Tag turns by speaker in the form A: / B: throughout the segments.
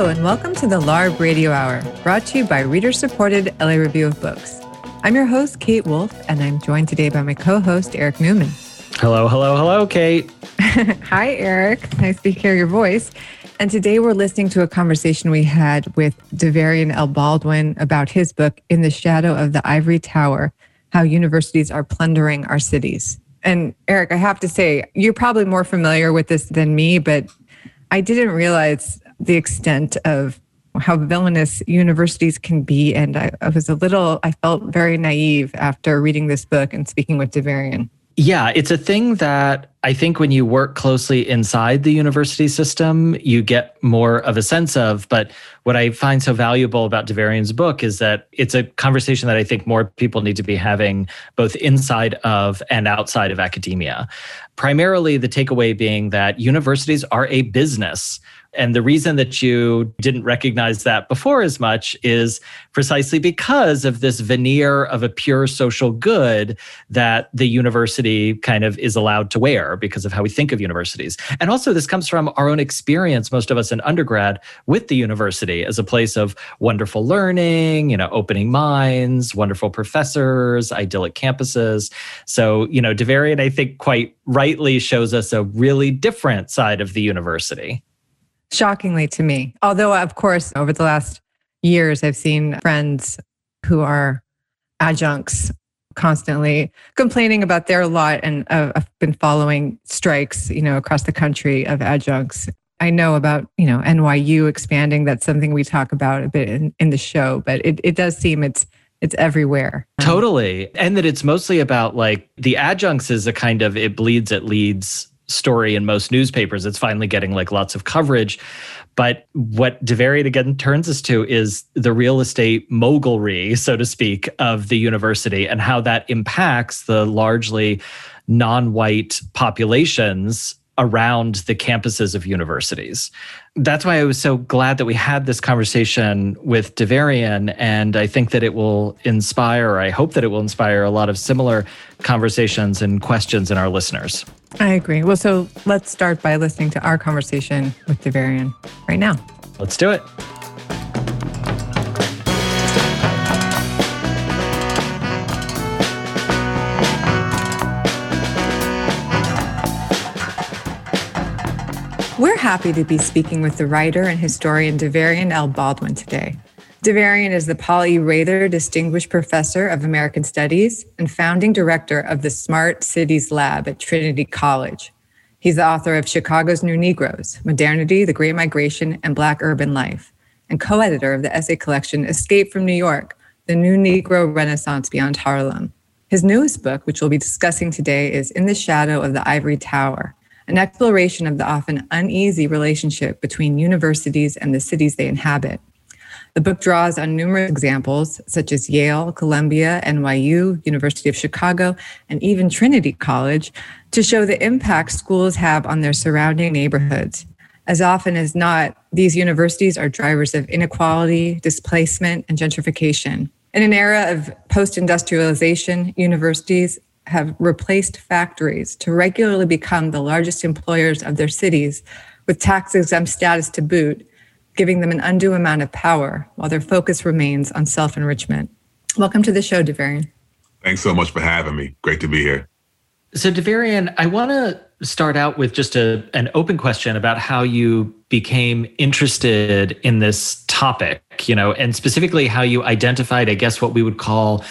A: Hello, and welcome to the LARB Radio Hour, brought to you by reader supported LA Review of Books. I'm your host, Kate Wolf, and I'm joined today by my co host, Eric Newman.
B: Hello, hello, hello, Kate.
A: Hi, Eric. Nice to hear your voice. And today we're listening to a conversation we had with Davarian L. Baldwin about his book, In the Shadow of the Ivory Tower How Universities Are Plundering Our Cities. And Eric, I have to say, you're probably more familiar with this than me, but I didn't realize the extent of how villainous universities can be. And I, I, was a little, I felt very naive after reading this book and speaking with Davarian.
B: Yeah, it's a thing that I think when you work closely inside the university system, you get more of a sense of. But what I find so valuable about Davarian's book is that it's a conversation that I think more people need to be having both inside of and outside of academia. Primarily, the takeaway being that universities are a business and the reason that you didn't recognize that before as much is precisely because of this veneer of a pure social good that the university kind of is allowed to wear because of how we think of universities. And also, this comes from our own experience, most of us in undergrad, with the university as a place of wonderful learning, you know, opening minds, wonderful professors, idyllic campuses. So, you know, Davarian, I think, quite rightly shows us a really different side of the university
A: shockingly to me. Although, of course, over the last years, I've seen friends who are adjuncts constantly complaining about their lot and uh, I've been following strikes, you know, across the country of adjuncts. I know about, you know, NYU expanding. That's something we talk about a bit in, in the show, but it, it does seem it's it's everywhere.
B: Totally. And that it's mostly about like the adjuncts is a kind of it bleeds, it leads story in most newspapers. It's finally getting like lots of coverage. But what Davarian again turns us to is the real estate mogulry, so to speak, of the university and how that impacts the largely non white populations around the campuses of universities. That's why I was so glad that we had this conversation with Davarian. And I think that it will inspire, I hope that it will inspire a lot of similar conversations and questions in our listeners.
A: I agree. Well, so let's start by listening to our conversation with Davarian right now.
B: Let's do it.
A: Happy to be speaking with the writer and historian Davarian L. Baldwin today. Davarian is the Paul E. Raether Distinguished Professor of American Studies and founding director of the Smart Cities Lab at Trinity College. He's the author of Chicago's New Negroes Modernity, the Great Migration, and Black Urban Life, and co editor of the essay collection Escape from New York The New Negro Renaissance Beyond Harlem. His newest book, which we'll be discussing today, is In the Shadow of the Ivory Tower an exploration of the often uneasy relationship between universities and the cities they inhabit. The book draws on numerous examples, such as Yale, Columbia, NYU, University of Chicago, and even Trinity College, to show the impact schools have on their surrounding neighborhoods. As often as not, these universities are drivers of inequality, displacement, and gentrification. In an era of post industrialization, universities have replaced factories to regularly become the largest employers of their cities with tax exempt status to boot, giving them an undue amount of power while their focus remains on self enrichment. Welcome to the show, Davarian.
C: Thanks so much for having me. Great to be here.
B: So, Davarian, I want to start out with just a, an open question about how you became interested in this topic, you know, and specifically how you identified, I guess, what we would call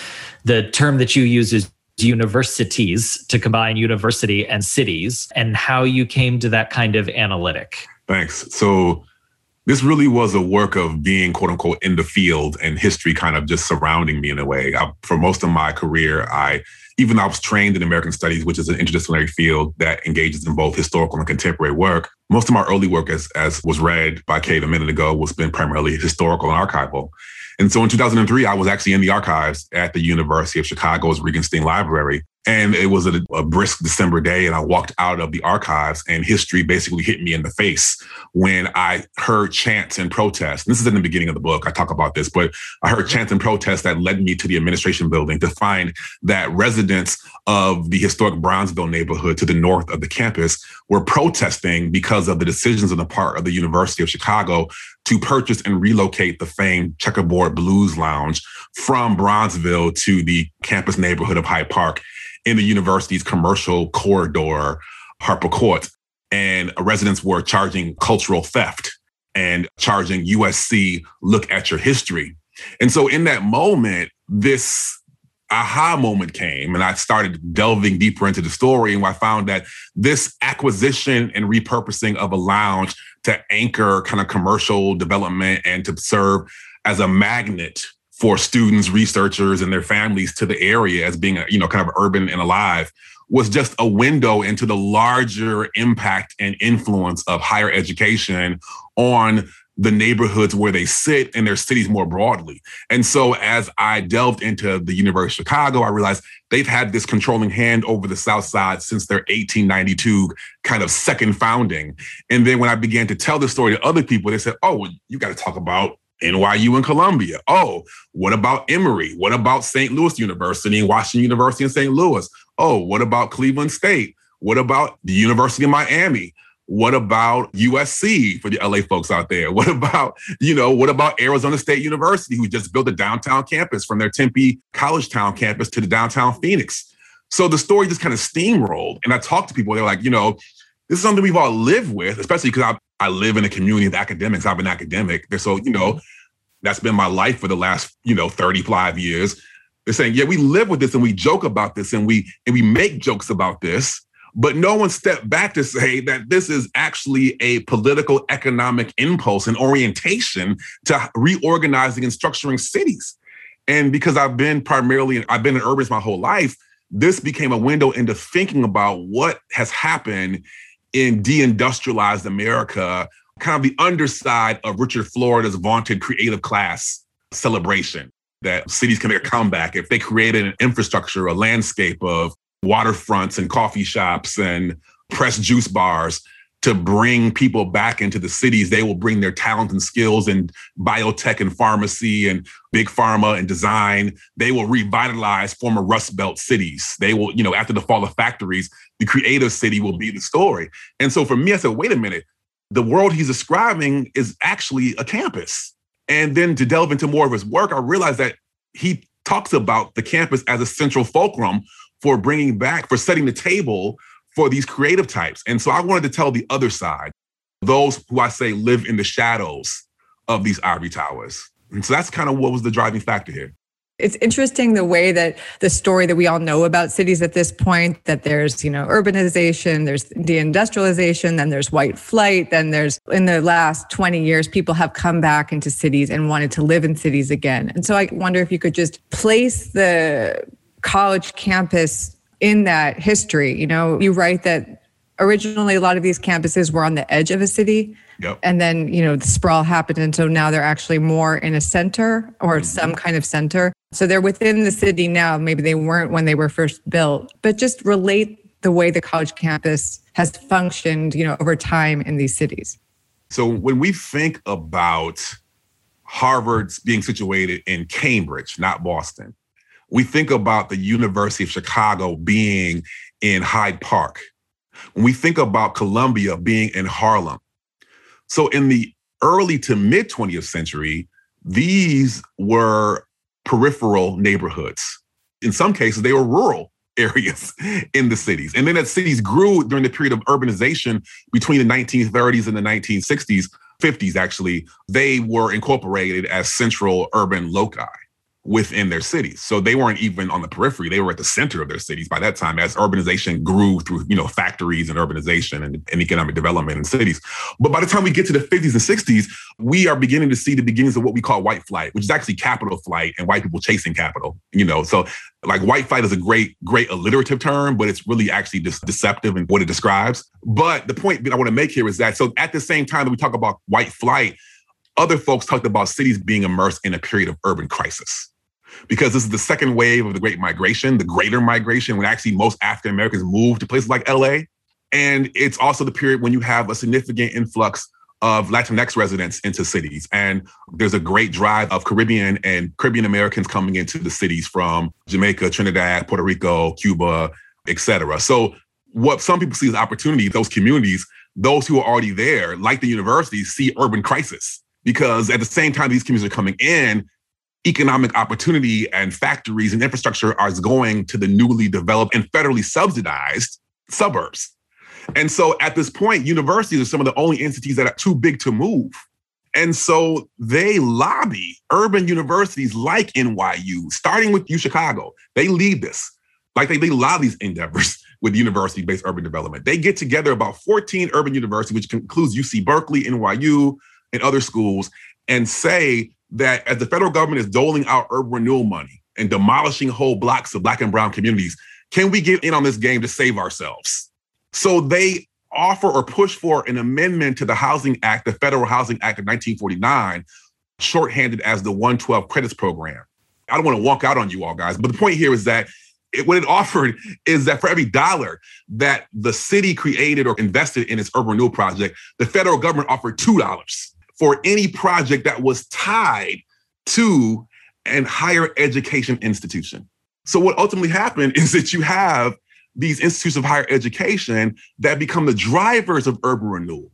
B: the term that you use is universities to combine university and cities and how you came to that kind of analytic.
C: Thanks. So, this really was a work of being quote unquote in the field and history kind of just surrounding me in a way. I, for most of my career, I even though I was trained in American studies, which is an interdisciplinary field that engages in both historical and contemporary work. Most of my early work, as, as was read by Kate a minute ago, was been primarily historical and archival. And so in 2003, I was actually in the archives at the University of Chicago's Regenstein Library. And it was a, a, brisk December day, and I walked out of the archives, and history basically hit me in the face when I heard chants and protests. And this is in the beginning of the book. I talk about this, but I heard mm-hmm. chants and protests that led me to the administration building to find that residents of the historic Bronzeville neighborhood to the north of the campus were protesting because of the decisions on the part of the University of Chicago to purchase and relocate the famed Checkerboard Blues Lounge from Bronzeville to the campus neighborhood of Hyde Park in the university's commercial corridor, Harper Court. And residents were charging cultural theft and charging U of C look at your history. And so in that moment, this aha moment came and I started delving deeper into the story. And I found that this acquisition and repurposing of a lounge to anchor kind of commercial development and to serve as a magnet for students, researchers, and their families to the area as being, you know, kind of urban and alive was just a window into the larger impact and influence of higher education on the neighborhoods where they sit and their cities more broadly. And so as I delved into the University of Chicago, I realized they've had this controlling hand over the South Side since their 1892 kind of second founding. And then when I began to tell the story to other people, they said, oh, well, you got to talk about NYU and Columbia. Oh, what about Emory? What about St. Louis University and Washington University in St. Louis? Oh, what about Cleveland State? What about the University of Miami? What about USC for the LA folks out there? What about, you know, what about Arizona State University, who just built a downtown campus from their Tempe College Town campus to the downtown Phoenix? So the story just kind of steamrolled. And I talked to people, they're like, you know, this is something we've all lived with, especially because I, I live in a community of academics. I've been academic. So, you know, that's been my life for the last, you know, 35 years. They're saying, yeah, we live with this and we joke about this and we and we make jokes about this, but no one stepped back to say that this is actually a political economic impulse and orientation to reorganizing and structuring cities. And because I've been primarily, I've been in urbans my whole life, this became a window into thinking about what has happened in deindustrialized America, kind of the underside of Richard Florida's vaunted creative class celebration that cities can make a comeback if they created an infrastructure, a landscape of waterfronts and coffee shops and pressed juice bars to bring people back into the cities. They will bring their talent and skills in biotech and pharmacy and big pharma and design. They will revitalize former Rust Belt cities. They will, you know, after the fall of factories, the creative city will be the story. And so for me, I said, wait a minute, the world he's describing is actually a campus. And then to delve into more of his work, I realized that he talks about the campus as a central fulcrum for bringing back, for setting the table for these creative types. And so I wanted to tell the other side, those who I say live in the shadows of these ivory towers. And so that's kind of what was the driving factor here.
A: It's interesting the way that the story that we all know about cities at this point that there's, you know, urbanization, there's deindustrialization, then there's white flight, then there's in the last 20 years people have come back into cities and wanted to live in cities again. And so I wonder if you could just place the college campus in that history. You know, you write that originally a lot of these campuses were on the edge of a city Yep. And then, you know, the sprawl happened. And so now they're actually more in a center or mm-hmm. some kind of center. So they're within the city now. Maybe they weren't when they were first built, but just relate the way the college campus has functioned, you know, over time in these cities.
C: So when we think about Harvard's being situated in Cambridge, not Boston, we think about the University of Chicago being in Hyde Park. When we think about Columbia being in Harlem, so in the early to mid 20th century, these were peripheral neighborhoods. In some cases, they were rural areas in the cities. And then as cities grew during the period of urbanization between the 1930s and the 1960s, 50s actually, they were incorporated as central urban loci within their cities. So they weren't even on the periphery. They were at the center of their cities by that time as urbanization grew through, you know, factories and urbanization and, and, economic development in cities. But by the time we get to the 50s and 60s, we are beginning to see the beginnings of what we call white flight, which is actually capital flight and white people chasing capital, you know. So like white flight is a great, great alliterative term, but it's really actually just deceptive in what it describes. But the point that I want to make here is that so at the same time that we talk about white flight, other folks talked about cities being immersed in a period of urban crisis. Because this is the second wave of the Great Migration, the Greater Migration, when actually most African Americans move to places like LA. And it's also the period when you have a significant influx of Latinx residents into cities. And there's a great drive of Caribbean and Caribbean Americans coming into the cities from Jamaica, Trinidad, Puerto Rico, Cuba, et cetera. So what some people see as opportunity, those communities, those who are already there, like the universities, see urban crisis because at the same time these communities are coming in, economic opportunity and factories and infrastructure are going to the newly developed and federally subsidized suburbs. And so at this point, universities are some of the only entities that are too big to move. And so they lobby urban universities like NYU, starting with U Chicago. They lead this. Like they, they lobby these endeavors with university-based urban development. They get together about 14 urban universities, which includes UC Berkeley, NYU, and other schools, and say that as the federal government is doling out urban renewal money and demolishing whole blocks of black and brown communities, can we get in on this game to save ourselves? So they offer or push for an amendment to the Housing Act, the Federal Housing Act of 1949, shorthanded as the 112 credits program. I don't want to walk out on you all guys, but the point here is that it, what it offered is that for every dollar that the city created or invested in its urban renewal project, the federal government offered $2 for any project that was tied to an higher education institution. So what ultimately happened is that you have these institutes of higher education that become the drivers of urban renewal.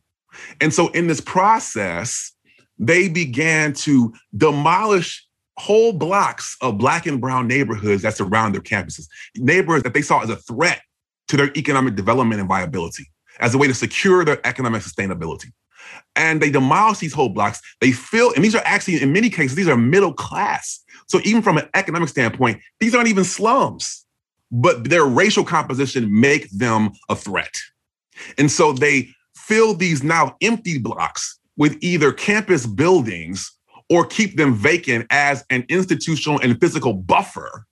C: And so in this process, they began to demolish whole blocks of black and brown neighborhoods that surround their campuses, neighborhoods that they saw as a threat to their economic development and viability, as a way to secure their economic sustainability and they demolish these whole blocks. They fill, and these are actually, in many cases, these are middle class. So even from an economic standpoint, these aren't even slums, but their racial composition make them a threat. And so they fill these now empty blocks with either campus buildings or keep them vacant as an institutional and physical buffer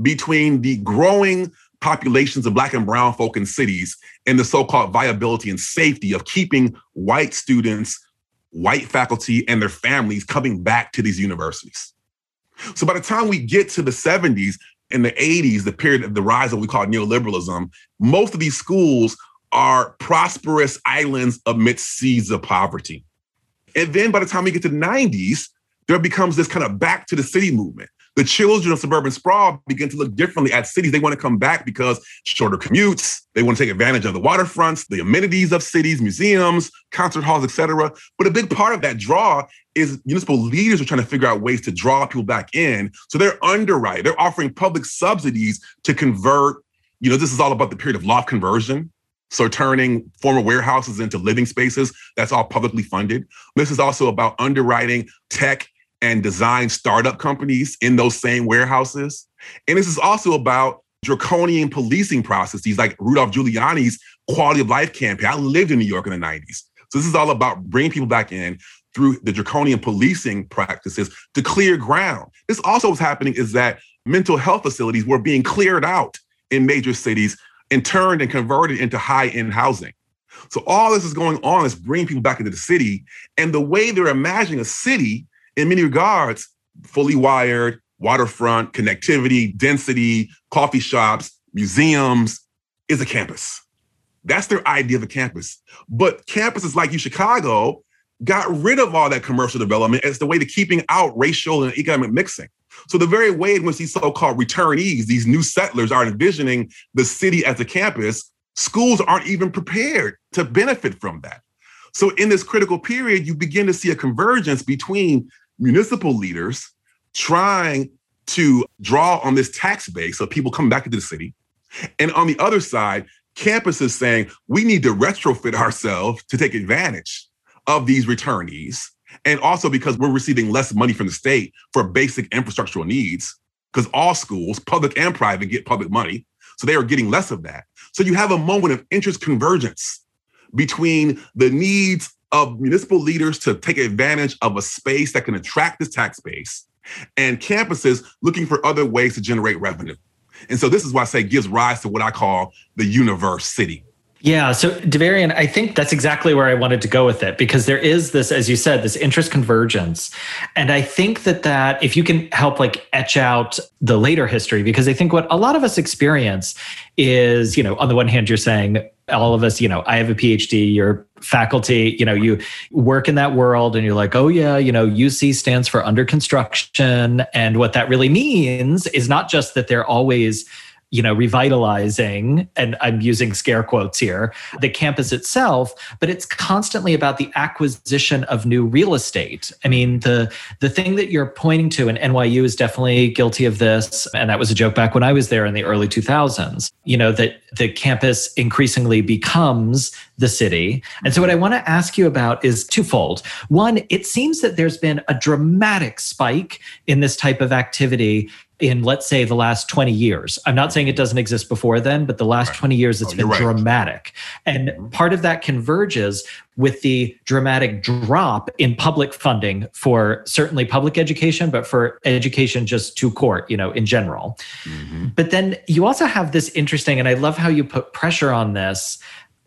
C: between the growing populations of Black and Brown folk in cities and the so called viability and safety of keeping white students, white faculty, and their families coming back to these universities. So by the time we get to the 70s and the 80s, the period of the rise of what we call neoliberalism, most of these schools are prosperous islands amidst seas of poverty. And then by the time we get to the 90s, there becomes this kind of back to the city movement the children of suburban sprawl begin to look differently at cities. They want to come back because shorter commutes, they want to take advantage of the waterfronts, the amenities of cities, museums, concert halls, etc. But a big part of that draw is municipal leaders are trying to figure out ways to draw people back in. So they're underwriting, they're offering public subsidies to convert. You know, this is all about the period of loft conversion. So turning former warehouses into living spaces, that's all publicly funded. This is also about underwriting tech and design startup companies in those same warehouses. And this is also about draconian policing processes like Rudolph Giuliani's quality of life campaign. I lived in New York in the 90s. So this is all about bringing people back in through the draconian policing practices to clear ground. This also was happening is that mental health facilities were being cleared out in major cities and turned and converted into high-end housing. So all this is going on is bringing people back into the city. And the way they're imagining a city in many regards, fully wired, waterfront, connectivity, density, coffee shops, museums is a campus. That's their idea of a campus. But campuses like U Chicago got rid of all that commercial development as the way to keeping out racial and economic mixing. So the very way in which these so-called returnees, these new settlers are envisioning the city as a campus, schools aren't even prepared to benefit from that. So in this critical period, you begin to see a convergence between municipal leaders trying to draw on this tax base of people coming back into the city. And on the other side, campuses saying we need to retrofit ourselves to take advantage of these returnees. And also because we're receiving less money from the state for basic infrastructural needs, because all schools, public and private, get public money. So they are getting less of that. So you have a moment of interest convergence between the needs of municipal leaders to take advantage of a space that can attract this tax base and campuses looking for other ways to generate revenue. And so this is why I say gives rise to what I call the UniverCity.
B: Yeah. So, Davarian, I think that's exactly where I wanted to go with it because there is this, as you said, this interest convergence. And I think that that if you can help like etch out the later history, because I think what a lot of us experience is, you know, on the one hand, you're saying all of us, you know, I have a PhD, you're faculty, you know, you work in that world and you're like, oh, yeah, you know, UC stands for under construction. And what that really means is not just that they're always you know revitalizing and i'm using scare quotes here the campus itself but it's constantly about the acquisition of new real estate. I mean the the thing that you're pointing to and nyu is definitely guilty of this and that was a joke back when i was there in the early 2000s you know that the campus increasingly becomes the city. And so what i want to ask you about is twofold. One it seems that there's been a dramatic spike in this type of activity in let's say the last 20 years. I'm not saying it doesn't exist before then, but the last 20 years it's oh, been right. dramatic. And mm-hmm. part of that converges with the dramatic drop in public funding for certainly public education, but for education just to court, you know, in general. Mm-hmm. But then you also have this interesting, and I love how you put pressure on this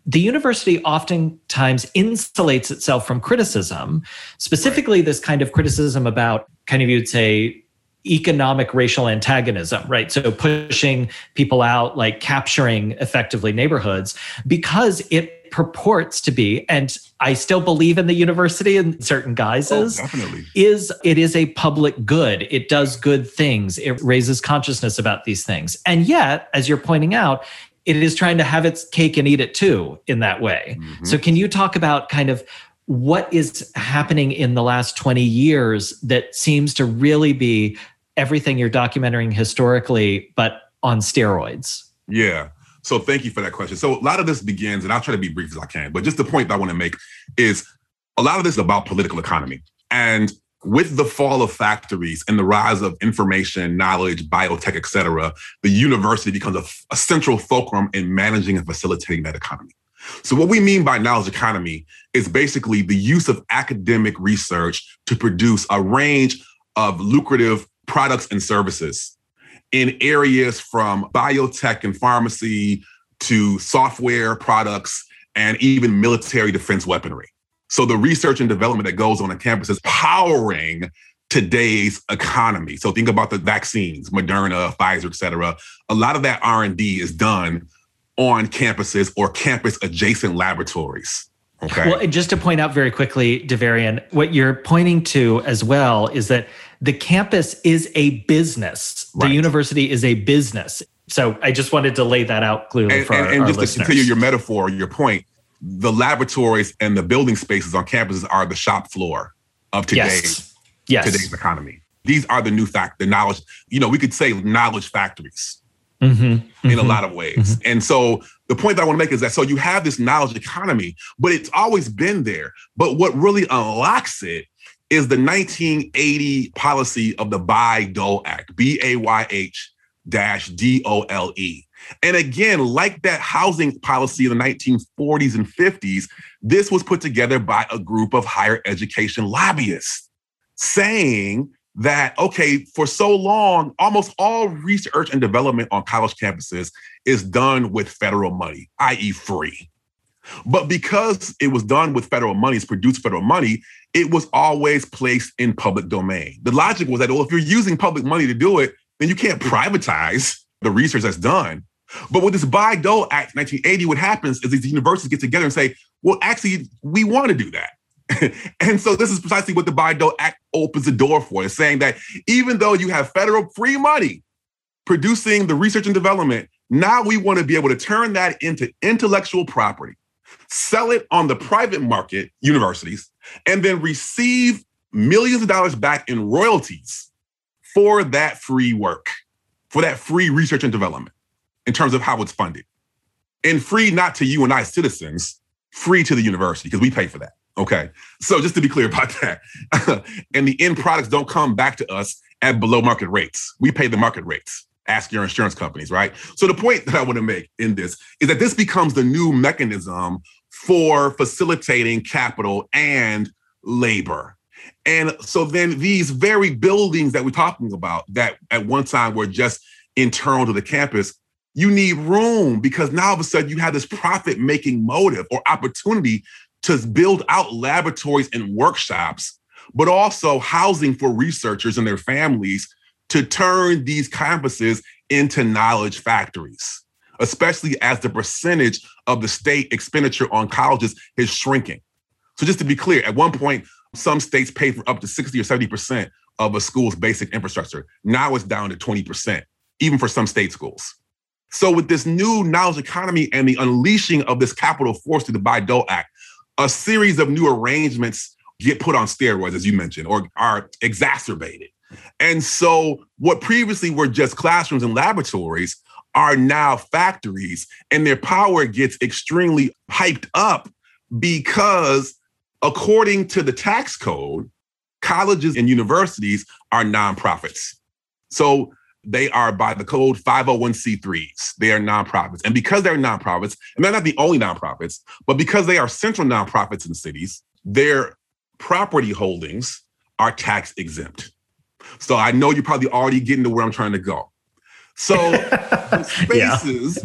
B: the university oftentimes insulates itself from criticism, specifically right. this kind of criticism about kind of you'd say economic racial antagonism, right? So pushing people out, like capturing effectively neighborhoods, because it purports to be, and I still believe in the university in certain guises.
C: Oh, definitely.
B: Is it is a public good. It does good things. It raises consciousness about these things. And yet, as you're pointing out, it is trying to have its cake and eat it too in that way. Mm-hmm. So can you talk about kind of what is happening in the last 20 years that seems to really be everything you're documenting historically, but on steroids?
C: Yeah. So thank you for that question. So a lot of this begins, and I'll try to be brief as I can, but just the point that I want to make is a lot of this is about political economy. And with the fall of factories and the rise of information, knowledge, biotech, et cetera, the university becomes a, a central fulcrum in managing and facilitating that economy. So, what we mean by knowledge economy is basically the use of academic research to produce a range of lucrative products and services in areas from biotech and pharmacy to software products and even military defense weaponry. So the research and development that goes on on campus is powering today's economy. So think about the vaccines, Moderna, Pfizer, et cetera. A lot of that R&D is done on campuses or campus adjacent laboratories. Okay.
B: Well, just to point out very quickly, Davarian, what you're pointing to as well is that the campus is a business. Right. The university is a business. So I just wanted to lay that out clearly
C: and,
B: for
C: and,
B: our,
C: and
B: our
C: just
B: listeners.
C: to continue your metaphor, your point, the laboratories and the building spaces on campuses are the shop floor of today's yes. Yes. today's economy. These are the new fact, the knowledge. You know, we could say knowledge factories mm-hmm. Mm-hmm. in a mm-hmm. lot of ways. Mm-hmm. And so the point that I want to make is that so you have this knowledge economy, but it's always been there. But what really unlocks it is the 1980 policy of the Bayh-Dole Act, B A Y H dash D O L E. And again, like that housing policy in the 1940s and 50s, this was put together by a group of higher education lobbyists saying that, okay, for so long, almost all research and development on college campuses is done with federal money, i.e., free. But because it was done with federal money, it's produced federal money, it was always placed in public domain. The logic was that, well, if you're using public money to do it, then you can't privatize the research that's done. But with this Bayh-Dole Act 1980, what happens is these universities get together and say, well, actually, we want to do that. and so this is precisely what the Bayh-Dole Act opens the door for. It's saying that even though you have federal free money producing the research and development, now we want to be able to turn that into intellectual property sell it on the private market, universities, and then receive millions of dollars back in royalties for that free work, for that free research and development in terms of how it's funded. And free not to you and I citizens, free to the university because we pay for that. Okay. So just to be clear about that. and the end products don't come back to us at below market rates. We pay the market rates ask your insurance companies, right? So the point that I want to make in this is that this becomes the new mechanism for facilitating capital and labor. And so then these very buildings that we're talking about that at one time were just internal to the campus You need room because now all of a sudden you have this profit making motive or opportunity to build out laboratories and workshops, but also housing for researchers and their families to turn these campuses into knowledge factories, especially as the percentage of the state expenditure on colleges is shrinking. So, just to be clear, at one point, some states paid for up to 60 or 70% of a school's basic infrastructure. Now it's down to 20%, even for some state schools. So, with this new knowledge economy and the unleashing of this capital force through the Bayh-Dole Act, a series of new arrangements get put on steroids, as you mentioned, or are exacerbated. And so, what previously were just classrooms and laboratories are now factories, and their power gets extremely hyped up because, according to the tax code, colleges and universities are nonprofits. So, they are by the code 501c3s. They are nonprofits. And because they're nonprofits, and they're not the only nonprofits, but because they are central nonprofits in cities, their property holdings are tax exempt. So I know you're probably already getting to where I'm trying to go. So spaces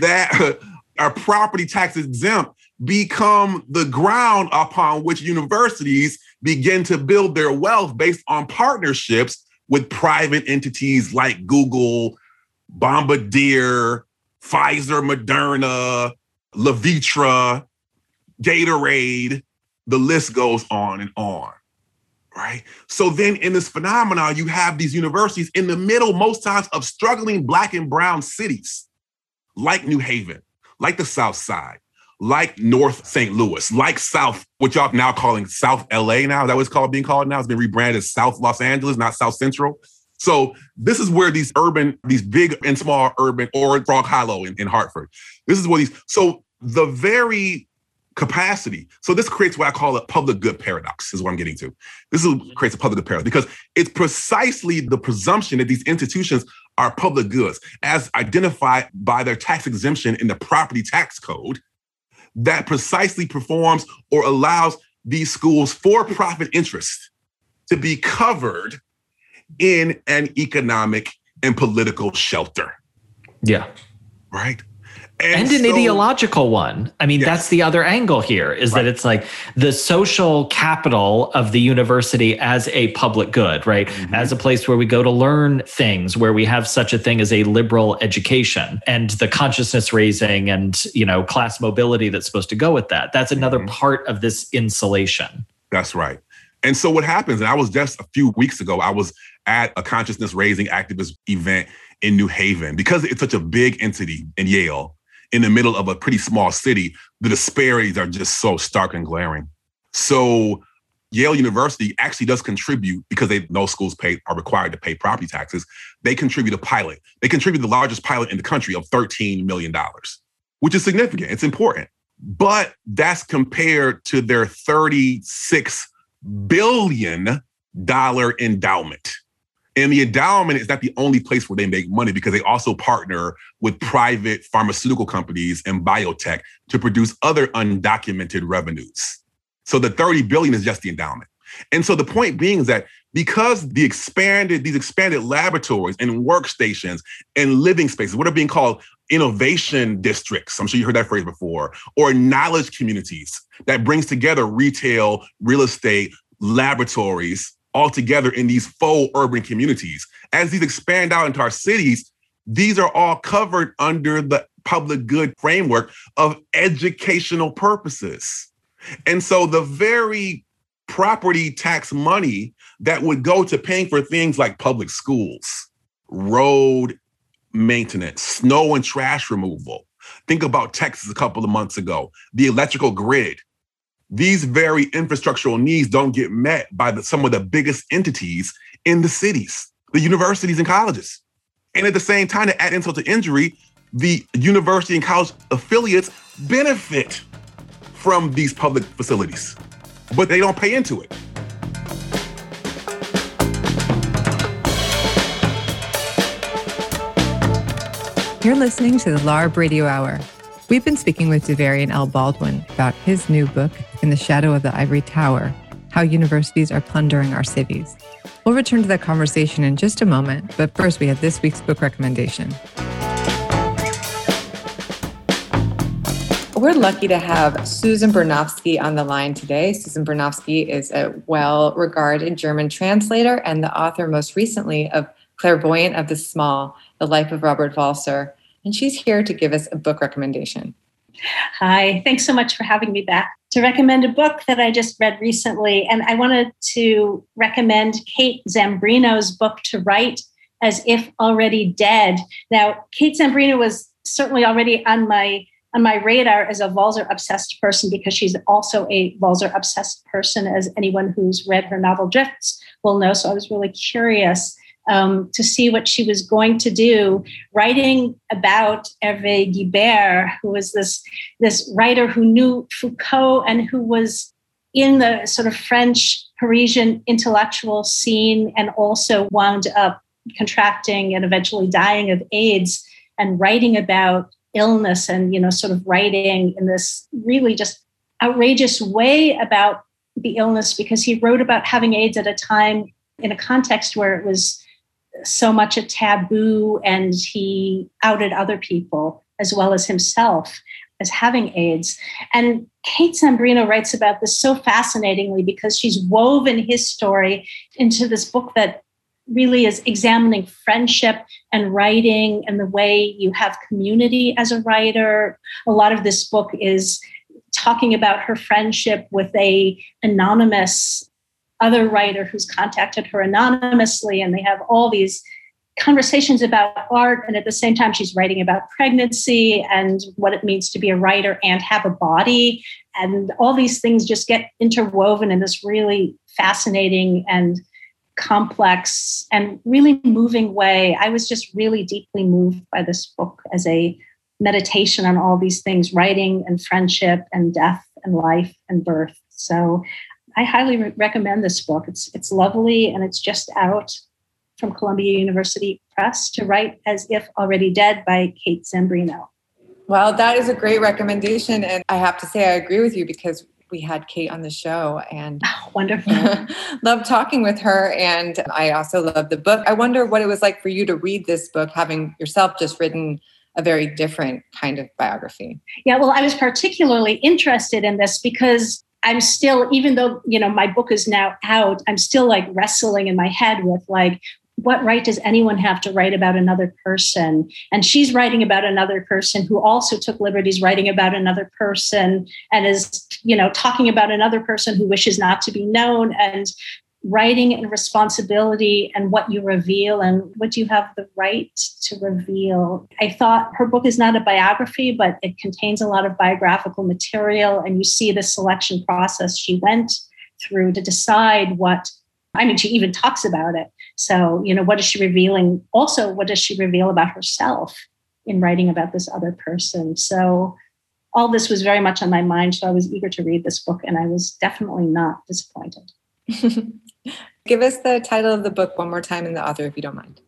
C: that are property tax exempt become the ground upon which universities begin to build their wealth based on partnerships with private entities like Google, Bombardier, Pfizer, Moderna, Levitra, Gatorade, the list goes on and on. Right. So then in this phenomenon, you have these universities in the middle, most times, of struggling black and brown cities like New Haven, like the South Side, like North St. Louis, like South, what y'all now calling South LA now. That was called being called now. It's been rebranded as South Los Angeles, not South Central. So this is where these urban, these big and small urban, or Frog Hollow in, in Hartford. This is where these. So the very capacity. So this creates what I call a public good paradox. Is what I'm getting to. This is mm-hmm. creates a public good paradox because it's precisely the presumption that these institutions are public goods, as identified by their tax exemption in the property tax code that precisely performs or allows these schools for profit interests to be covered in an economic and political shelter.
B: Yeah.
C: Right.
B: And, and an so, ideological one. I mean, yes. that's the other angle here is right. that it's like the social capital of the university as a public good, right? Mm-hmm. As a place where we go to learn things, where we have such a thing as a liberal education and the consciousness raising and, you know, class mobility that's supposed to go with that. That's another mm-hmm. part of this insulation.
C: That's right. And so what happens, and I was just a few weeks ago, I was at a consciousness raising activist event in New Haven because it's such a big entity in Yale in the middle of a pretty small city, the disparities are just so stark and glaring. So Yale University actually does contribute because they no schools pay are required to pay property taxes. They contribute a pilot. They contribute the largest pilot in the country of $13 million, which is significant. It's important. But that's compared to their $36 billion endowment. And the endowment is not the only place where they make money because they also partner with private pharmaceutical companies and biotech to produce other undocumented revenues. So the 30 billion is just the endowment. And so the point being is that because the expanded, these expanded laboratories and workstations and living spaces, what are being called innovation districts, I'm sure you heard that phrase before, or knowledge communities that brings together retail, real estate, laboratories, all together in these faux urban communities. As these expand out into our cities, these are all covered under the public good framework of educational purposes. And so the very property tax money that would go to paying for things like public schools, road maintenance, snow and trash removal. Think about Texas a couple of months ago, the electrical grid these very infrastructural needs don't get met by the, some of the biggest entities in the cities, the universities and colleges. And at the same time, to add insult to injury, the university and college affiliates benefit from these public facilities, but they don't pay into it.
A: You're listening to the LARB Radio Hour. We've been speaking with Davarian L. Baldwin about his new book, In the Shadow of the Ivory Tower How Universities Are Plundering Our Cities. We'll return to that conversation in just a moment, but first we have this week's book recommendation. We're lucky to have Susan Bernofsky on the line today. Susan Bernofsky is a well regarded German translator and the author, most recently, of Clairvoyant of the Small The Life of Robert Walser. And she's here to give us a book recommendation.
D: Hi, thanks so much for having me back to recommend a book that I just read recently. And I wanted to recommend Kate Zambreno's book, To Write as If Already Dead. Now, Kate Zambreno was certainly already on my on my radar as a Walser obsessed person because she's also a Walser obsessed person, as anyone who's read her novel Drifts will know. So I was really curious um, to see what she was going to do, writing about Hervé Guibert, who was this, this writer who knew Foucault and who was in the sort of French Parisian intellectual scene and also wound up contracting and eventually dying of AIDS and writing about illness and you know sort of writing in this really just outrageous way about the illness because he wrote about having AIDS at a time in a context where it was so much a taboo and he outed other people as well as himself as having AIDS. And Kate Zambreno writes about this so fascinatingly because she's woven his story into this book that really is examining friendship and writing and the way you have community as a writer. A lot of this book is talking about her friendship with a anonymous other writer who's contacted her anonymously and they have all these conversations about art and at the same time she's writing about pregnancy and what it means to be a writer and have a body and all these things just get interwoven in this really fascinating and complex and really moving way. I was just really deeply moved by this book as a meditation on all these things writing and friendship and death and life and birth. So I highly re- recommend this book. It's, it's lovely and it's just out from Columbia University Press to write as if already dead by Kate Zambreno.
A: Well, that is a great recommendation. And I have to say, I agree with you because we had Kate on the show and
D: oh, wonderful.
A: love talking with her. And I also love the book. I wonder what it was like for you to read this book, having yourself just written a very different kind of biography.
D: Yeah, well, I was particularly interested in this because I'm still, even though, you know, my book is now out, I'm still like wrestling in my head with like, what right does anyone have to write about another person? And she's writing about another person who also took liberties writing about another person and is, you know, talking about another person who wishes not to be known and writing and responsibility and what you reveal and what you have the right to reveal. I thought her book is not a biography, but it contains a lot of biographical material. And you see the selection process she went through to decide what I mean, she even talks about it. So, you know, what is she revealing? Also, what does she reveal about herself in writing about this other person? So, all this was very much on my mind. So, I was eager to read this book, and I was definitely not disappointed.
A: Give us the title of the book one more time and the author, if you don't mind.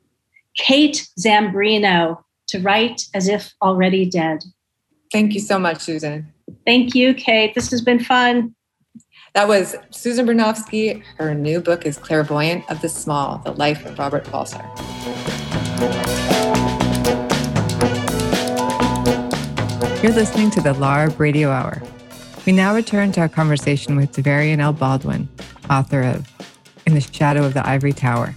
D: Kate Zambreno, To Write as If Already Dead.
A: Thank you so much, Susan.
D: Thank you, Kate. This has been fun.
A: That was Susan Bernofsky. Her new book is Clairvoyant of the Small The Life of Robert Walser. You're listening to the LARB Radio Hour. We now return to our conversation with Davarian L. Baldwin, author of In the Shadow of the Ivory Tower.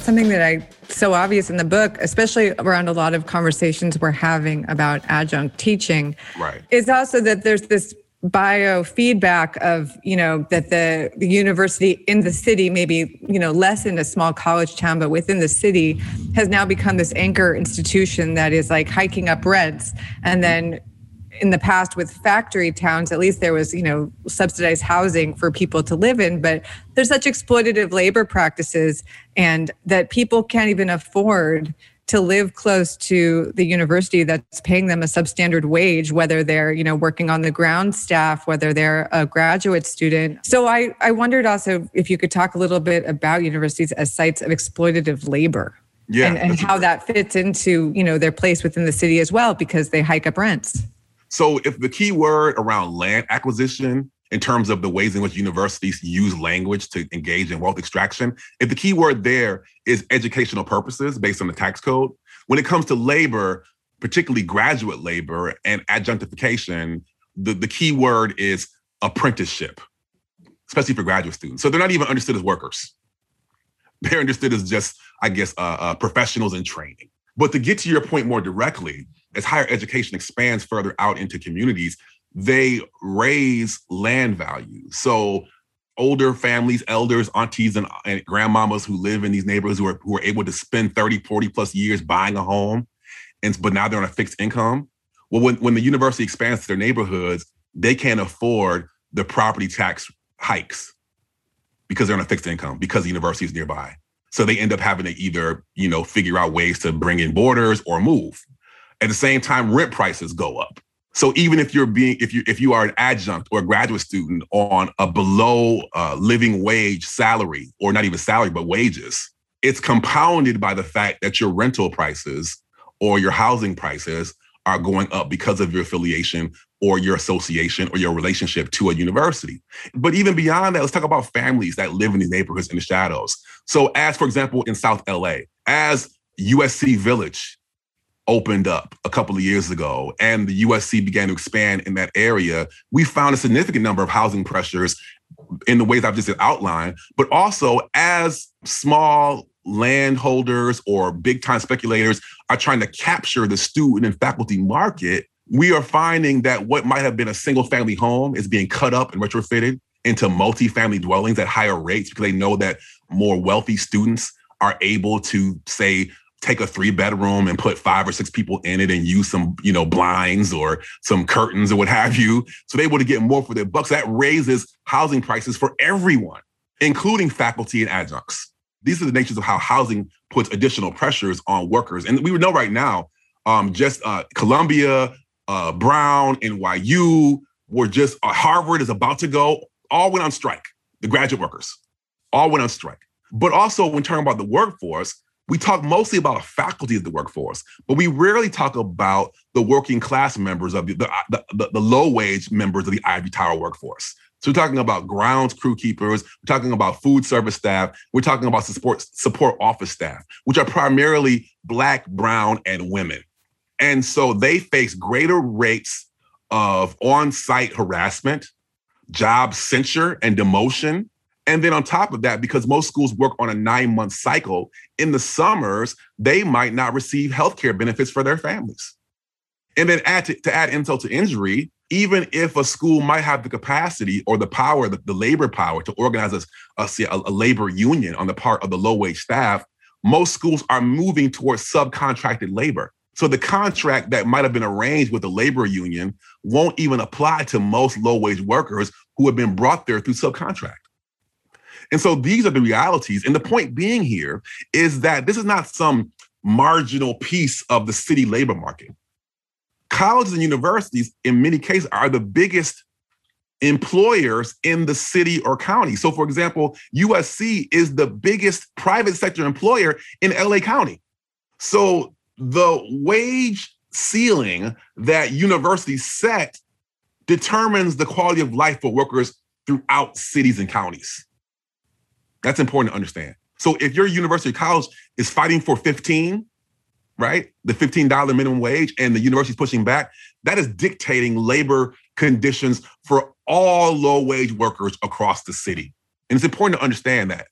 A: Something that I so obvious in the book, especially around a lot of conversations we're having about adjunct teaching,
C: right.
A: is also that there's this biofeedback of you know that the, the university in the city maybe you know less in a small college town but within the city has now become this anchor institution that is like hiking up rents and then in the past with factory towns at least there was you know subsidized housing for people to live in but there's such exploitative labor practices and that people can't even afford to live close to the university that's paying them a substandard wage whether they're you know working on the ground staff whether they're a graduate student. So i i wondered also if you could talk a little bit about universities as sites of exploitative labor
C: yeah,
A: and, and how that fits into you know their place within the city as well because they hike up rents
C: so if the key word around land acquisition in terms of the ways in which universities use language to engage in wealth extraction, if the key word there is educational purposes based on the tax code, when it comes to labor, particularly graduate labor and adjunctification, the, the key word is apprenticeship, especially for graduate students. So they're not even understood as workers. They're understood as just, I guess, uh, uh, professionals in training. But to get to your point more directly, as higher education expands further out into communities, they raise land value. So older families, elders, aunties, and, and grandmamas who live in these neighborhoods who are, who are able to spend 30, 40 plus years buying a home, and but now they're on a fixed income. Well, when, when the university expands to their neighborhoods, they can't afford the property tax hikes because they're on a fixed income because the university is nearby. So they end up having to either, you know, figure out ways to bring in borders or move. At the same time, rent prices go up. So even if you're being, if you if you are an adjunct or a graduate student on a below uh, living wage salary, or not even salary but wages, it's compounded by the fact that your rental prices or your housing prices are going up because of your affiliation or your association or your relationship to a university. But even beyond that, let's talk about families that live in these neighborhoods in the shadows. So, as for example, in South LA, as USC Village opened up a couple of years ago and the USC began to expand in that area, we found a significant number of housing pressures in the ways I've just outlined, but also as small landholders or big time speculators are trying to capture the student and faculty market, we are finding that what might have been a single family home is being cut up and retrofitted into multi-family dwellings at higher rates because they know that more wealthy students are able to say take a three bedroom and put five or six people in it and use some you know blinds or some curtains or what have you so they're able to get more for their bucks that raises housing prices for everyone including faculty and adjuncts these are the natures of how housing puts additional pressures on workers and we would know right now um, just uh, columbia uh, Brown, NYU, were just uh, Harvard is about to go, all went on strike. The graduate workers all went on strike. But also, when talking about the workforce, we talk mostly about a faculty of the workforce, but we rarely talk about the working class members of the, uh, the, the, the low wage members of the Ivory Tower workforce. So we're talking about grounds crew keepers, we're talking about food service staff, we're talking about support support office staff, which are primarily black, brown, and women. And so they face greater rates of on site harassment, job censure, and demotion. And then on top of that, because most schools work on a nine month cycle, in the summers, they might not receive healthcare benefits for their families. And then add to, to add insult to injury, even if a school might have the capacity or the power, the, the labor power to organize a, a, a labor union on the part of the low wage staff, most schools are moving towards subcontracted labor. So the contract that might have been arranged with the labor union won't even apply to most low wage workers who have been brought there through subcontract. And so these are the realities. And the point being here is that this is not some marginal piece of the city labor market. Colleges and universities, in many cases, are the biggest employers in the city or county. So, for example, USC is the biggest private sector employer in LA County. So, the wage ceiling that universities set determines the quality of life for workers throughout cities and counties. That's important to understand. So if your university college is fighting for 15, right? The $15 minimum wage and the university is pushing back, that is dictating labor conditions for all low wage workers across the city. And it's important to understand that.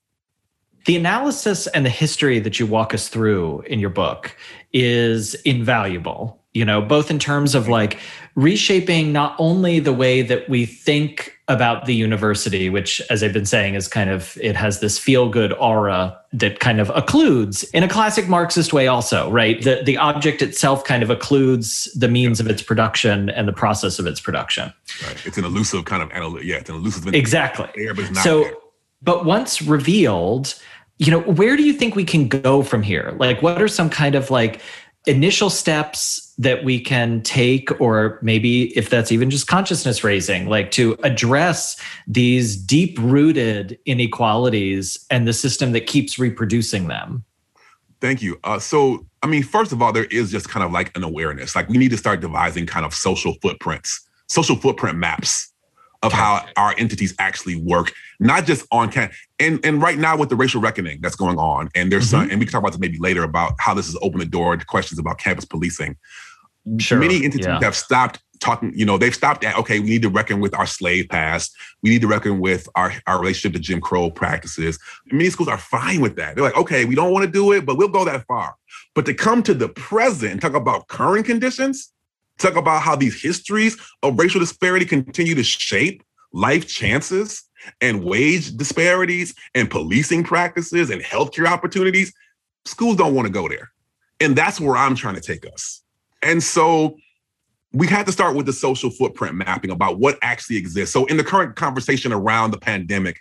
B: The analysis and the history that you walk us through in your book is invaluable, you know, both in terms of like reshaping not only the way that we think about the university, which, as I've been saying, is kind of, it has this feel good aura that kind of occludes in a classic Marxist way, also, right? The, the object itself kind of occludes the means of its production and the process of its production.
C: Right. It's an elusive kind of analytic. Yeah, it's an elusive.
B: Exactly. There, but so, there. but once revealed, you know, where do you think we can go from here? Like, what are some kind of like initial steps that we can take, or maybe if that's even just consciousness raising, like to address these deep rooted inequalities and the system that keeps reproducing them?
C: Thank you. Uh, so, I mean, first of all, there is just kind of like an awareness. Like, we need to start devising kind of social footprints, social footprint maps of how our entities actually work, not just on campus. And and right now with the racial reckoning that's going on, and there's mm-hmm. some, and we can talk about this maybe later about how this has opened the door to questions about campus policing. Sure. Many entities yeah. have stopped talking, you know, they've stopped at, okay, we need to reckon with our slave past. We need to reckon with our, our relationship to Jim Crow practices. Many schools are fine with that. They're like, okay, we don't want to do it, but we'll go that far. But to come to the present and talk about current conditions, talk about how these histories of racial disparity continue to shape life chances and wage disparities and policing practices and healthcare opportunities, schools don't want to go there. And that's where I'm trying to take us. And so we had to start with the social footprint mapping about what actually exists. So in the current conversation around the pandemic,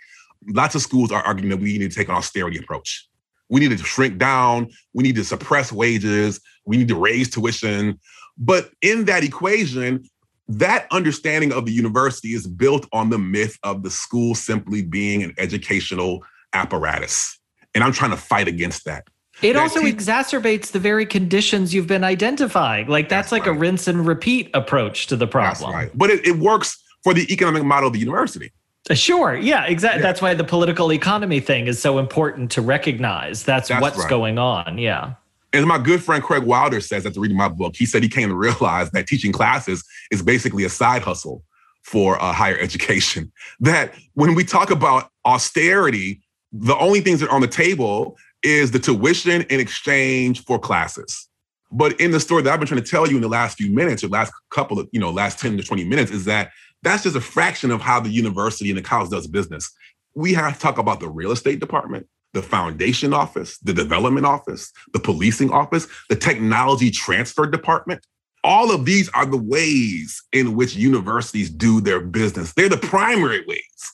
C: lots of schools are arguing that we need to take an austerity approach. We need to shrink down. We need to suppress wages. We need to raise tuition. But in that equation, that understanding of the university is built on the myth of the school simply being an educational apparatus. And I'm trying to fight against that.
B: It that also te- exacerbates the very conditions you've been identifying. Like that's, that's like right. a rinse and repeat approach to the problem. Right.
C: But it, it works for the economic model of the university.
B: Uh, sure. Yeah, exactly. Yeah. That's why the political economy thing is so important to recognize. That's, that's what's right. going on. Yeah.
C: And my good friend Craig Wilder says after reading my book, he said he came to realize that teaching classes is basically a side hustle for uh, higher education. That when we talk about austerity, the only things that are on the table is the tuition in exchange for classes. But in the story that I've been trying to tell you in the last few minutes, or last couple of, you know, last 10 to 20 minutes, is that that's just a fraction of how the university and the college does business. We have to talk about the real estate department, the foundation office, the development office, the policing office, the technology transfer department. All of these are the ways in which universities do their business. They're the primary ways.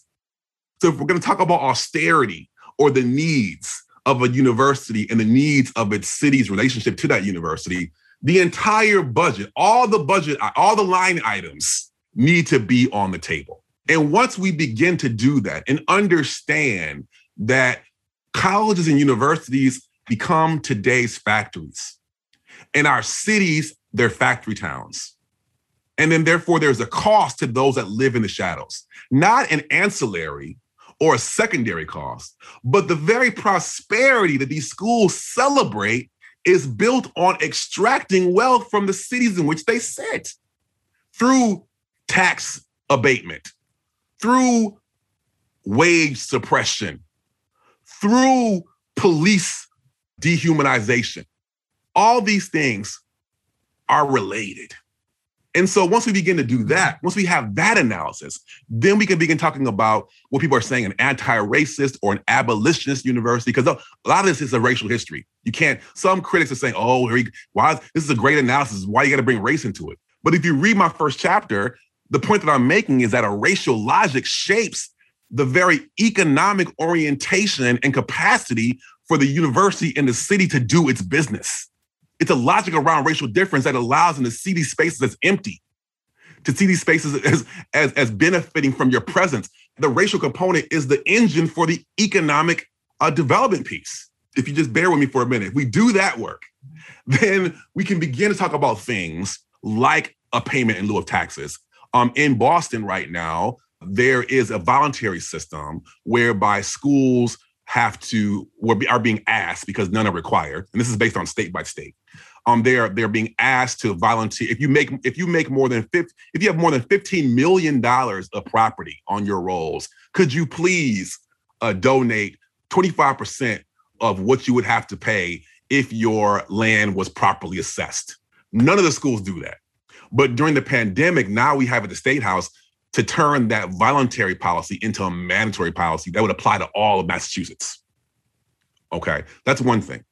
C: So if we're going to talk about austerity or the needs of a university and the needs of its city's relationship to that university, the entire budget, all the budget, all the line items need to be on the table. And once we begin to do that and understand that colleges and universities become today's factories, and our cities, they're factory towns. And then, therefore, there's a cost to those that live in the shadows, not an ancillary or a secondary cost. But the very prosperity that these schools celebrate is built on extracting wealth from the cities in which they sit through tax abatement, through wage suppression, through police dehumanization. All these things are related. And so once we begin to do that, once we have that analysis, then we can begin talking about what people are saying an anti-racist or an abolitionist university, because a lot of this is a racial history. You can't, some critics are saying, oh, why this is a great analysis. Why you got to bring race into it? But if you read my first chapter, the point that I'm making is that a racial logic shapes the very economic orientation and capacity for the university and the city to do its business. It's a logic around racial difference that allows them to see these spaces as empty, to see these spaces as, as, as benefiting from your presence. The racial component is the engine for the economic uh, development piece. If you just bear with me for a minute, if we do that work, then we can begin to talk about things like a payment in lieu of taxes. Um, in Boston right now, there is a voluntary system whereby schools have to are being asked because none are required, and this is based on state by state. Um, they're they're being asked to volunteer. If you make if you make more than 50, if you have more than fifteen million dollars of property on your rolls, could you please uh, donate twenty five percent of what you would have to pay if your land was properly assessed? None of the schools do that. But during the pandemic, now we have at the state house to turn that voluntary policy into a mandatory policy that would apply to all of Massachusetts. Okay, that's one thing.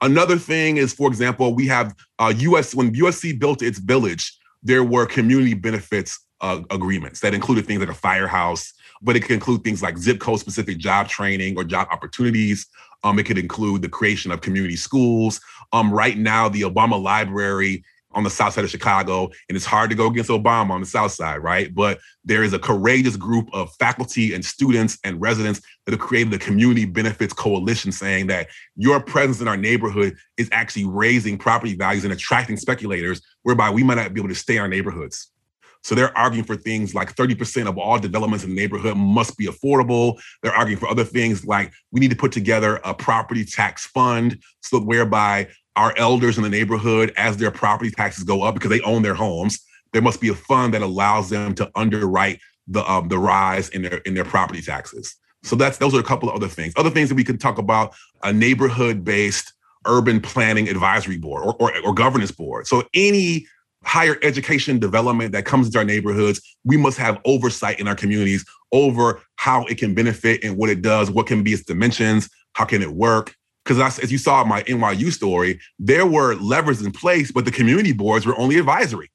C: Another thing is, for example, we have uh, US when USC built its village, there were community benefits uh, agreements that included things like a firehouse, but it could include things like zip code specific job training or job opportunities. Um, it could include the creation of community schools. Um, right now, the Obama Library on the south side of Chicago, and it's hard to go against Obama on the south side, right? But there is a courageous group of faculty and students and residents that have created the Community Benefits Coalition saying that your presence in our neighborhood is actually raising property values and attracting speculators, whereby we might not be able to stay in our neighborhoods. So they're arguing for things like 30% of all developments in the neighborhood must be affordable. They're arguing for other things like we need to put together a property tax fund so whereby our elders in the neighborhood, as their property taxes go up because they own their homes, there must be a fund that allows them to underwrite the um, the rise in their in their property taxes. So that's those are a couple of other things. Other things that we can talk about: a neighborhood-based urban planning advisory board or, or, or governance board. So any higher education development that comes into our neighborhoods, we must have oversight in our communities over how it can benefit and what it does, what can be its dimensions, how can it work. Because as you saw in my NYU story, there were levers in place, but the community boards were only advisory.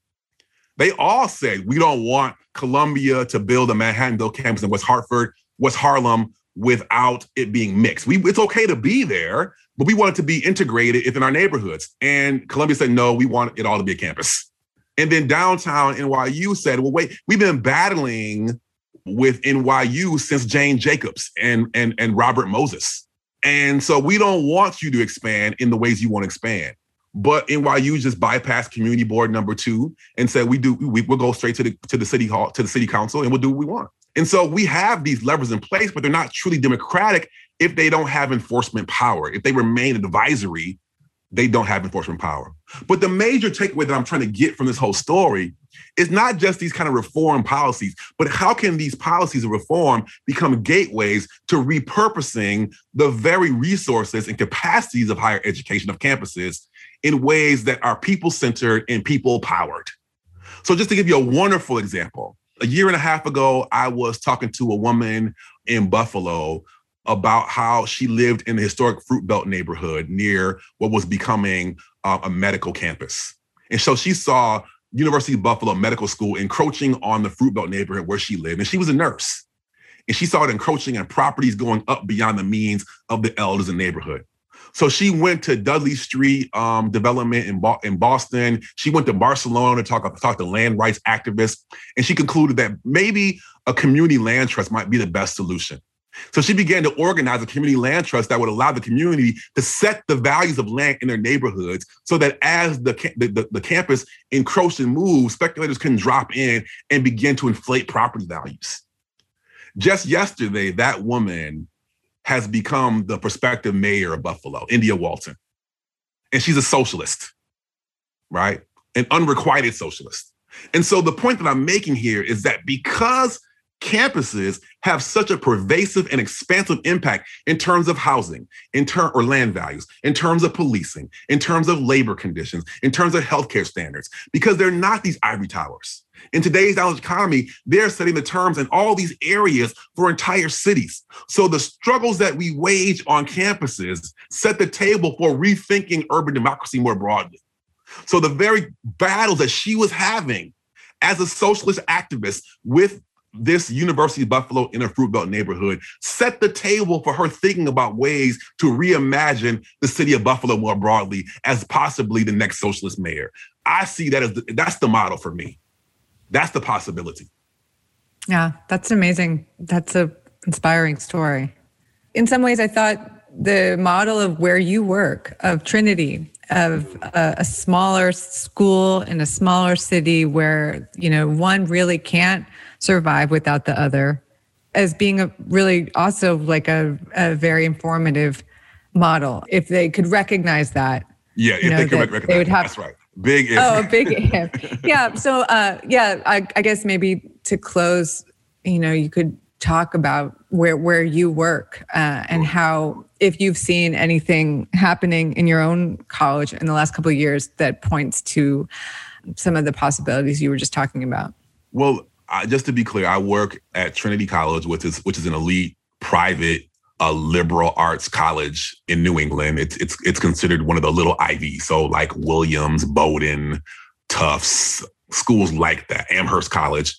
C: They all said, we don't want Columbia to build a Manhattanville campus in West Hartford, West Harlem, without it being mixed. We, it's okay to be there, but we want it to be integrated within our neighborhoods. And Columbia said, no, we want it all to be a campus. And then downtown NYU said, well, wait, we've been battling with NYU since Jane Jacobs and, and, and Robert Moses. And so we don't want you to expand in the ways you want to expand. But NYU just bypassed community board number two and said we do we will go straight to the to the city hall to the city council and we'll do what we want. And so we have these levers in place, but they're not truly democratic if they don't have enforcement power. If they remain advisory they don't have enforcement power. But the major takeaway that I'm trying to get from this whole story is not just these kind of reform policies, but how can these policies of reform become gateways to repurposing the very resources and capacities of higher education of campuses in ways that are people centered and people powered? So, just to give you a wonderful example, a year and a half ago, I was talking to a woman in Buffalo about how she lived in the historic Fruit Belt neighborhood near what was becoming uh, a medical campus. And so she saw University of Buffalo Medical School encroaching on the Fruit Belt neighborhood where she lived. And she was a nurse. And she saw it encroaching and properties going up beyond the means of the elders in the neighborhood. So she went to Dudley Street um, development in, Bo- in Boston. She went to Barcelona to talk, talk to land rights activists. And she concluded that maybe a community land trust might be the best solution. So she began to organize a community land trust that would allow the community to set the values of land in their neighborhoods so that as the, the, the, the campus encroached and moved, speculators can drop in and begin to inflate property values. Just yesterday, that woman has become the prospective mayor of Buffalo, India Walton. And she's a socialist, right? An unrequited socialist. And so the point that I'm making here is that because campuses have such a pervasive and expansive impact in terms of housing, in term or land values, in terms of policing, in terms of labor conditions, in terms of healthcare standards, because they're not these ivory towers. In today's knowledge economy, they're setting the terms in all these areas for entire cities. So the struggles that we wage on campuses set the table for rethinking urban democracy more broadly. So the very battles that she was having as a socialist activist with this University of Buffalo in a fruit belt neighborhood set the table for her thinking about ways to reimagine the city of Buffalo more broadly as possibly the next socialist mayor. I see that as the, that's the model for me. That's the possibility.
A: Yeah, that's amazing. That's a inspiring story. In some ways, I thought the model of where you work, of Trinity, of a, a smaller school in a smaller city where you know one really can't survive without the other as being a really also like a, a very informative model. If they could recognize that
C: yeah if they could recognize they would have that's right. Big if.
A: oh big if. Yeah so uh yeah I, I guess maybe to close you know you could talk about where where you work uh, and how if you've seen anything happening in your own college in the last couple of years that points to some of the possibilities you were just talking about.
C: Well I, just to be clear, I work at Trinity College, which is which is an elite private uh, liberal arts college in New England. It's it's it's considered one of the little Ivy, so like Williams, Bowdoin, Tufts, schools like that, Amherst College.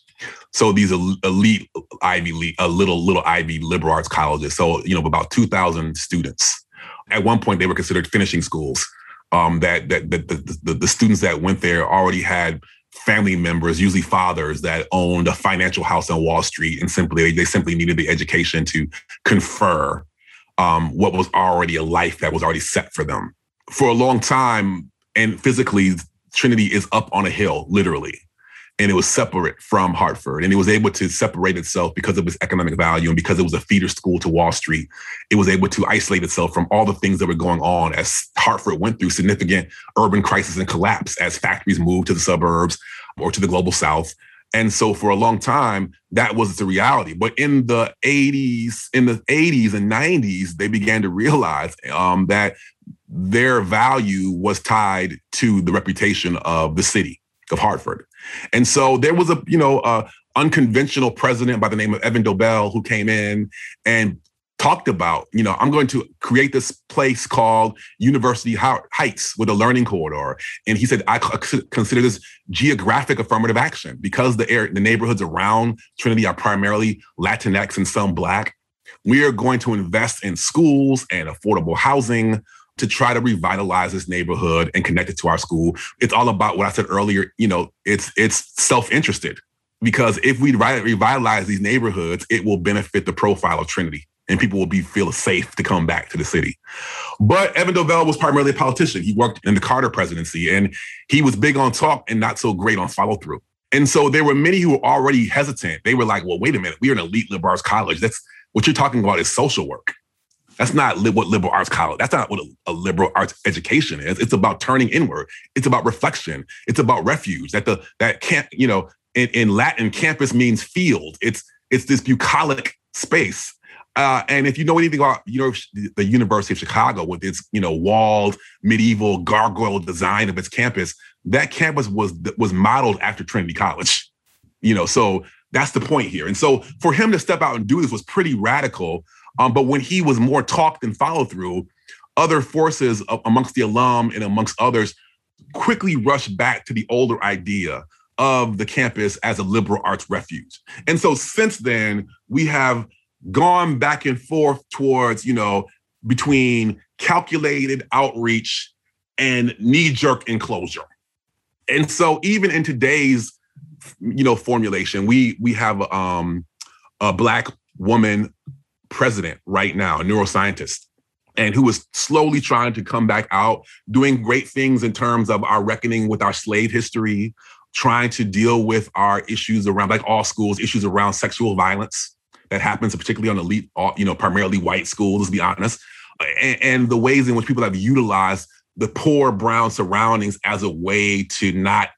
C: So these elite Ivy League, a little little Ivy liberal arts colleges. So you know about two thousand students. At one point, they were considered finishing schools. Um, that that, that the, the, the students that went there already had family members, usually fathers, that owned a financial house on Wall Street, and simply they simply needed the education to confer um, what was already a life that was already set for them. For a long time, and physically, Trinity is up on a hill, literally. And it was separate from Hartford. And it was able to separate itself because of its economic value and because it was a feeder school to Wall Street. It was able to isolate itself from all the things that were going on as Hartford went through significant urban crisis and collapse as factories moved to the suburbs or to the global south. And so for a long time, that was the reality. But in the 80s, in the 80s and 90s, they began to realize um, that their value was tied to the reputation of the city of Hartford. And so there was a, you know, unconventional president by the name of Evan Dobelle who came in and talked about, you know, I'm going to create this place called University Heights with a learning corridor. And he said, I consider this geographic affirmative action because the air, the neighborhoods around Trinity are primarily Latinx and some Black. We are going to invest in schools and affordable housing, to try to revitalize this neighborhood and connect it to our school. It's all about what I said earlier. You know, it's it's self-interested because if we revitalize these neighborhoods, it will benefit the profile of Trinity and people will be feel safe to come back to the city. But Evan Dobelle was primarily a politician. He worked in the Carter presidency and he was big on talk and not so great on follow through. And so there were many who were already hesitant. They were like, well, wait a minute, we're an elite liberal arts college. That's what you're talking about is social work. That's not li- what liberal arts college. That's not what a, a, liberal arts education is. It's about turning inward. It's about reflection. It's about refuge. That the that can't you know in, in Latin campus means field. It's it's this bucolic space. Uh, and if you know anything about you know the University of Chicago with its you know walled medieval gargoyle design of its campus, that campus was was modeled after Trinity College. You know, so that's the point here. And so for him to step out and do this was pretty radical. Um, but when he was more talk than follow through, other forces amongst the alum and amongst others quickly rushed back to the older idea of the campus as a liberal arts refuge. And so since then, we have gone back and forth towards, you know, between calculated outreach and knee-jerk enclosure. And so even in today's, you know, formulation, we we have um, a black woman president right now, a neuroscientist, and who is slowly trying to come back out, doing great things in terms of our reckoning with our slave history, trying to deal with our issues around, like all schools, issues around sexual violence that happens, particularly on elite, you know, primarily white schools, let's be honest, and, and the ways in which people have utilized the poor brown surroundings as a way to not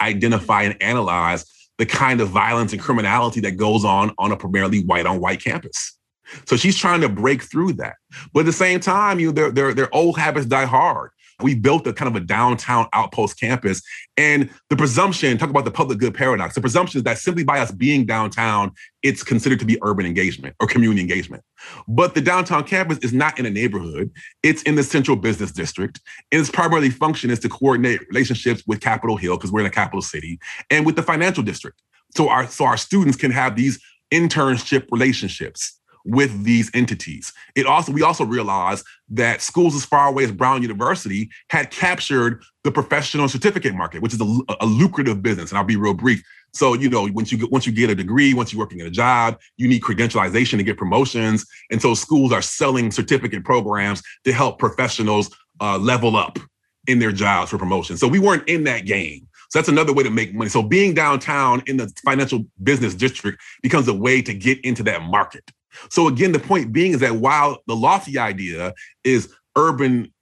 C: identify and analyze the kind of violence and criminality that goes on on a primarily white on white campus. So she's trying to break through that. But at the same time, you know, their, their, old habits die hard. We built a kind of a downtown outpost campus. And the presumption, talk about the public good paradox, the presumption is that simply by us being downtown, it's considered to be urban engagement or community engagement. But the downtown campus is not in a neighborhood, it's in the central business district. And its primarily function is to coordinate relationships with Capitol Hill, because we're in a capital city, and with the financial district. So our so our students can have these internship relationships with these entities. It also we also realized that schools as far away as Brown University had captured the professional certificate market, which is a, a lucrative business. And I'll be real brief. So you know, once you get, once you get a degree, once you're working at a job, you need credentialization to get promotions, and so schools are selling certificate programs to help professionals uh, level up in their jobs for promotion. So we weren't in that game. So that's another way to make money. So being downtown in the financial business district becomes a way to get into that market. So again, the point being is that while the lofty idea is urban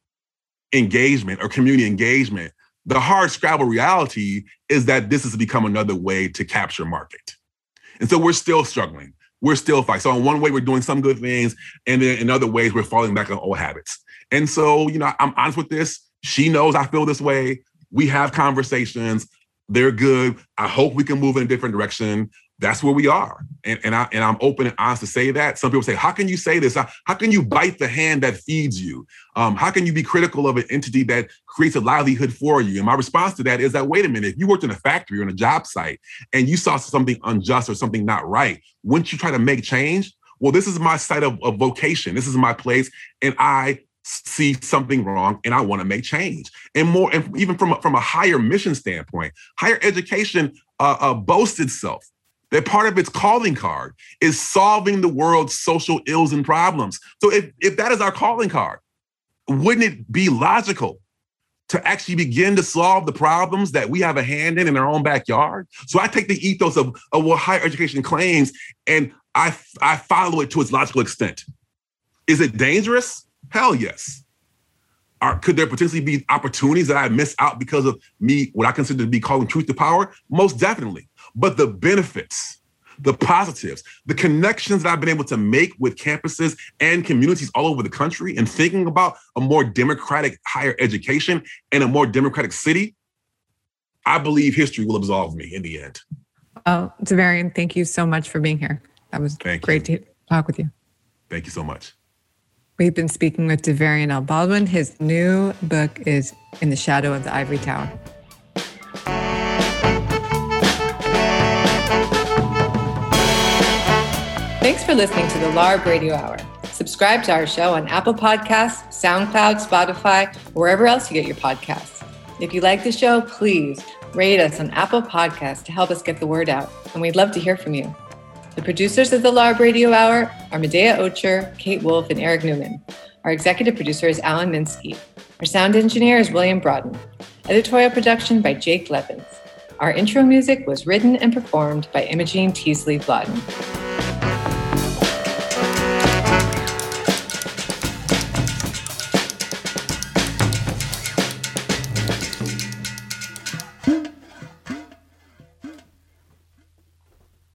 C: engagement or community engagement, the hard scrabble reality is that this has become another way to capture market. And so we're still struggling. We're still fighting. So in one way, we're doing some good things, and then in other ways, we're falling back on old habits. And so, you know, I'm honest with this. She knows I feel this way. We have conversations. They're good. I hope we can move in a different direction that's where we are. And, and I and I'm open and honest to say that. Some people say, how can you say this? How, can you bite the hand that feeds you? Um, how can you be critical of an entity that creates a livelihood for you? And my response to that is that wait a minute, if you worked in a factory or in a job site and you saw something unjust or something not right, wouldn't you try to make change? Well, this is my site of, of vocation. This is my place, and I see something wrong and I want to make change. And more, and even from a, from a higher mission standpoint, higher education uh, uh, boasts itself that part of its calling card is solving the world's social ills and problems. So if, if that is our calling card, wouldn't it be logical to actually begin to solve the problems that we have a hand in in our own backyard. So I take the ethos of, of what higher education claims and I, I follow it to its logical extent. Is it dangerous? Hell yes. Are, could there potentially be opportunities that I miss out because of me, what I consider to be calling truth to power? Most definitely. But the benefits, the positives, the connections that I've been able to make with campuses and communities all over the country and thinking about a more democratic higher education and a more democratic city, I believe history will absolve me in the end.
A: Well, Davarian, thank you so much for being here. That was thank great you. to talk with you.
C: Thank you so much.
A: We've been speaking with Davarian L. Baldwin. His new book is In the Shadow of the Ivory Tower. Thanks for listening to the LARB Radio Hour. Subscribe to our show on Apple Podcasts, SoundCloud, Spotify, wherever else you get your podcasts. If you like the show, please rate us on Apple Podcasts to help us get the word out, and we'd love to hear from you. The producers of the LARB Radio Hour are Medaya Ocher, Kate Wolf, and Eric Newman. Our executive producer is Alan Minsky. Our sound engineer is William Broughton. Editorial production by Jake Levins. Our intro music was written and performed by Imogen Teasley-Vlautin.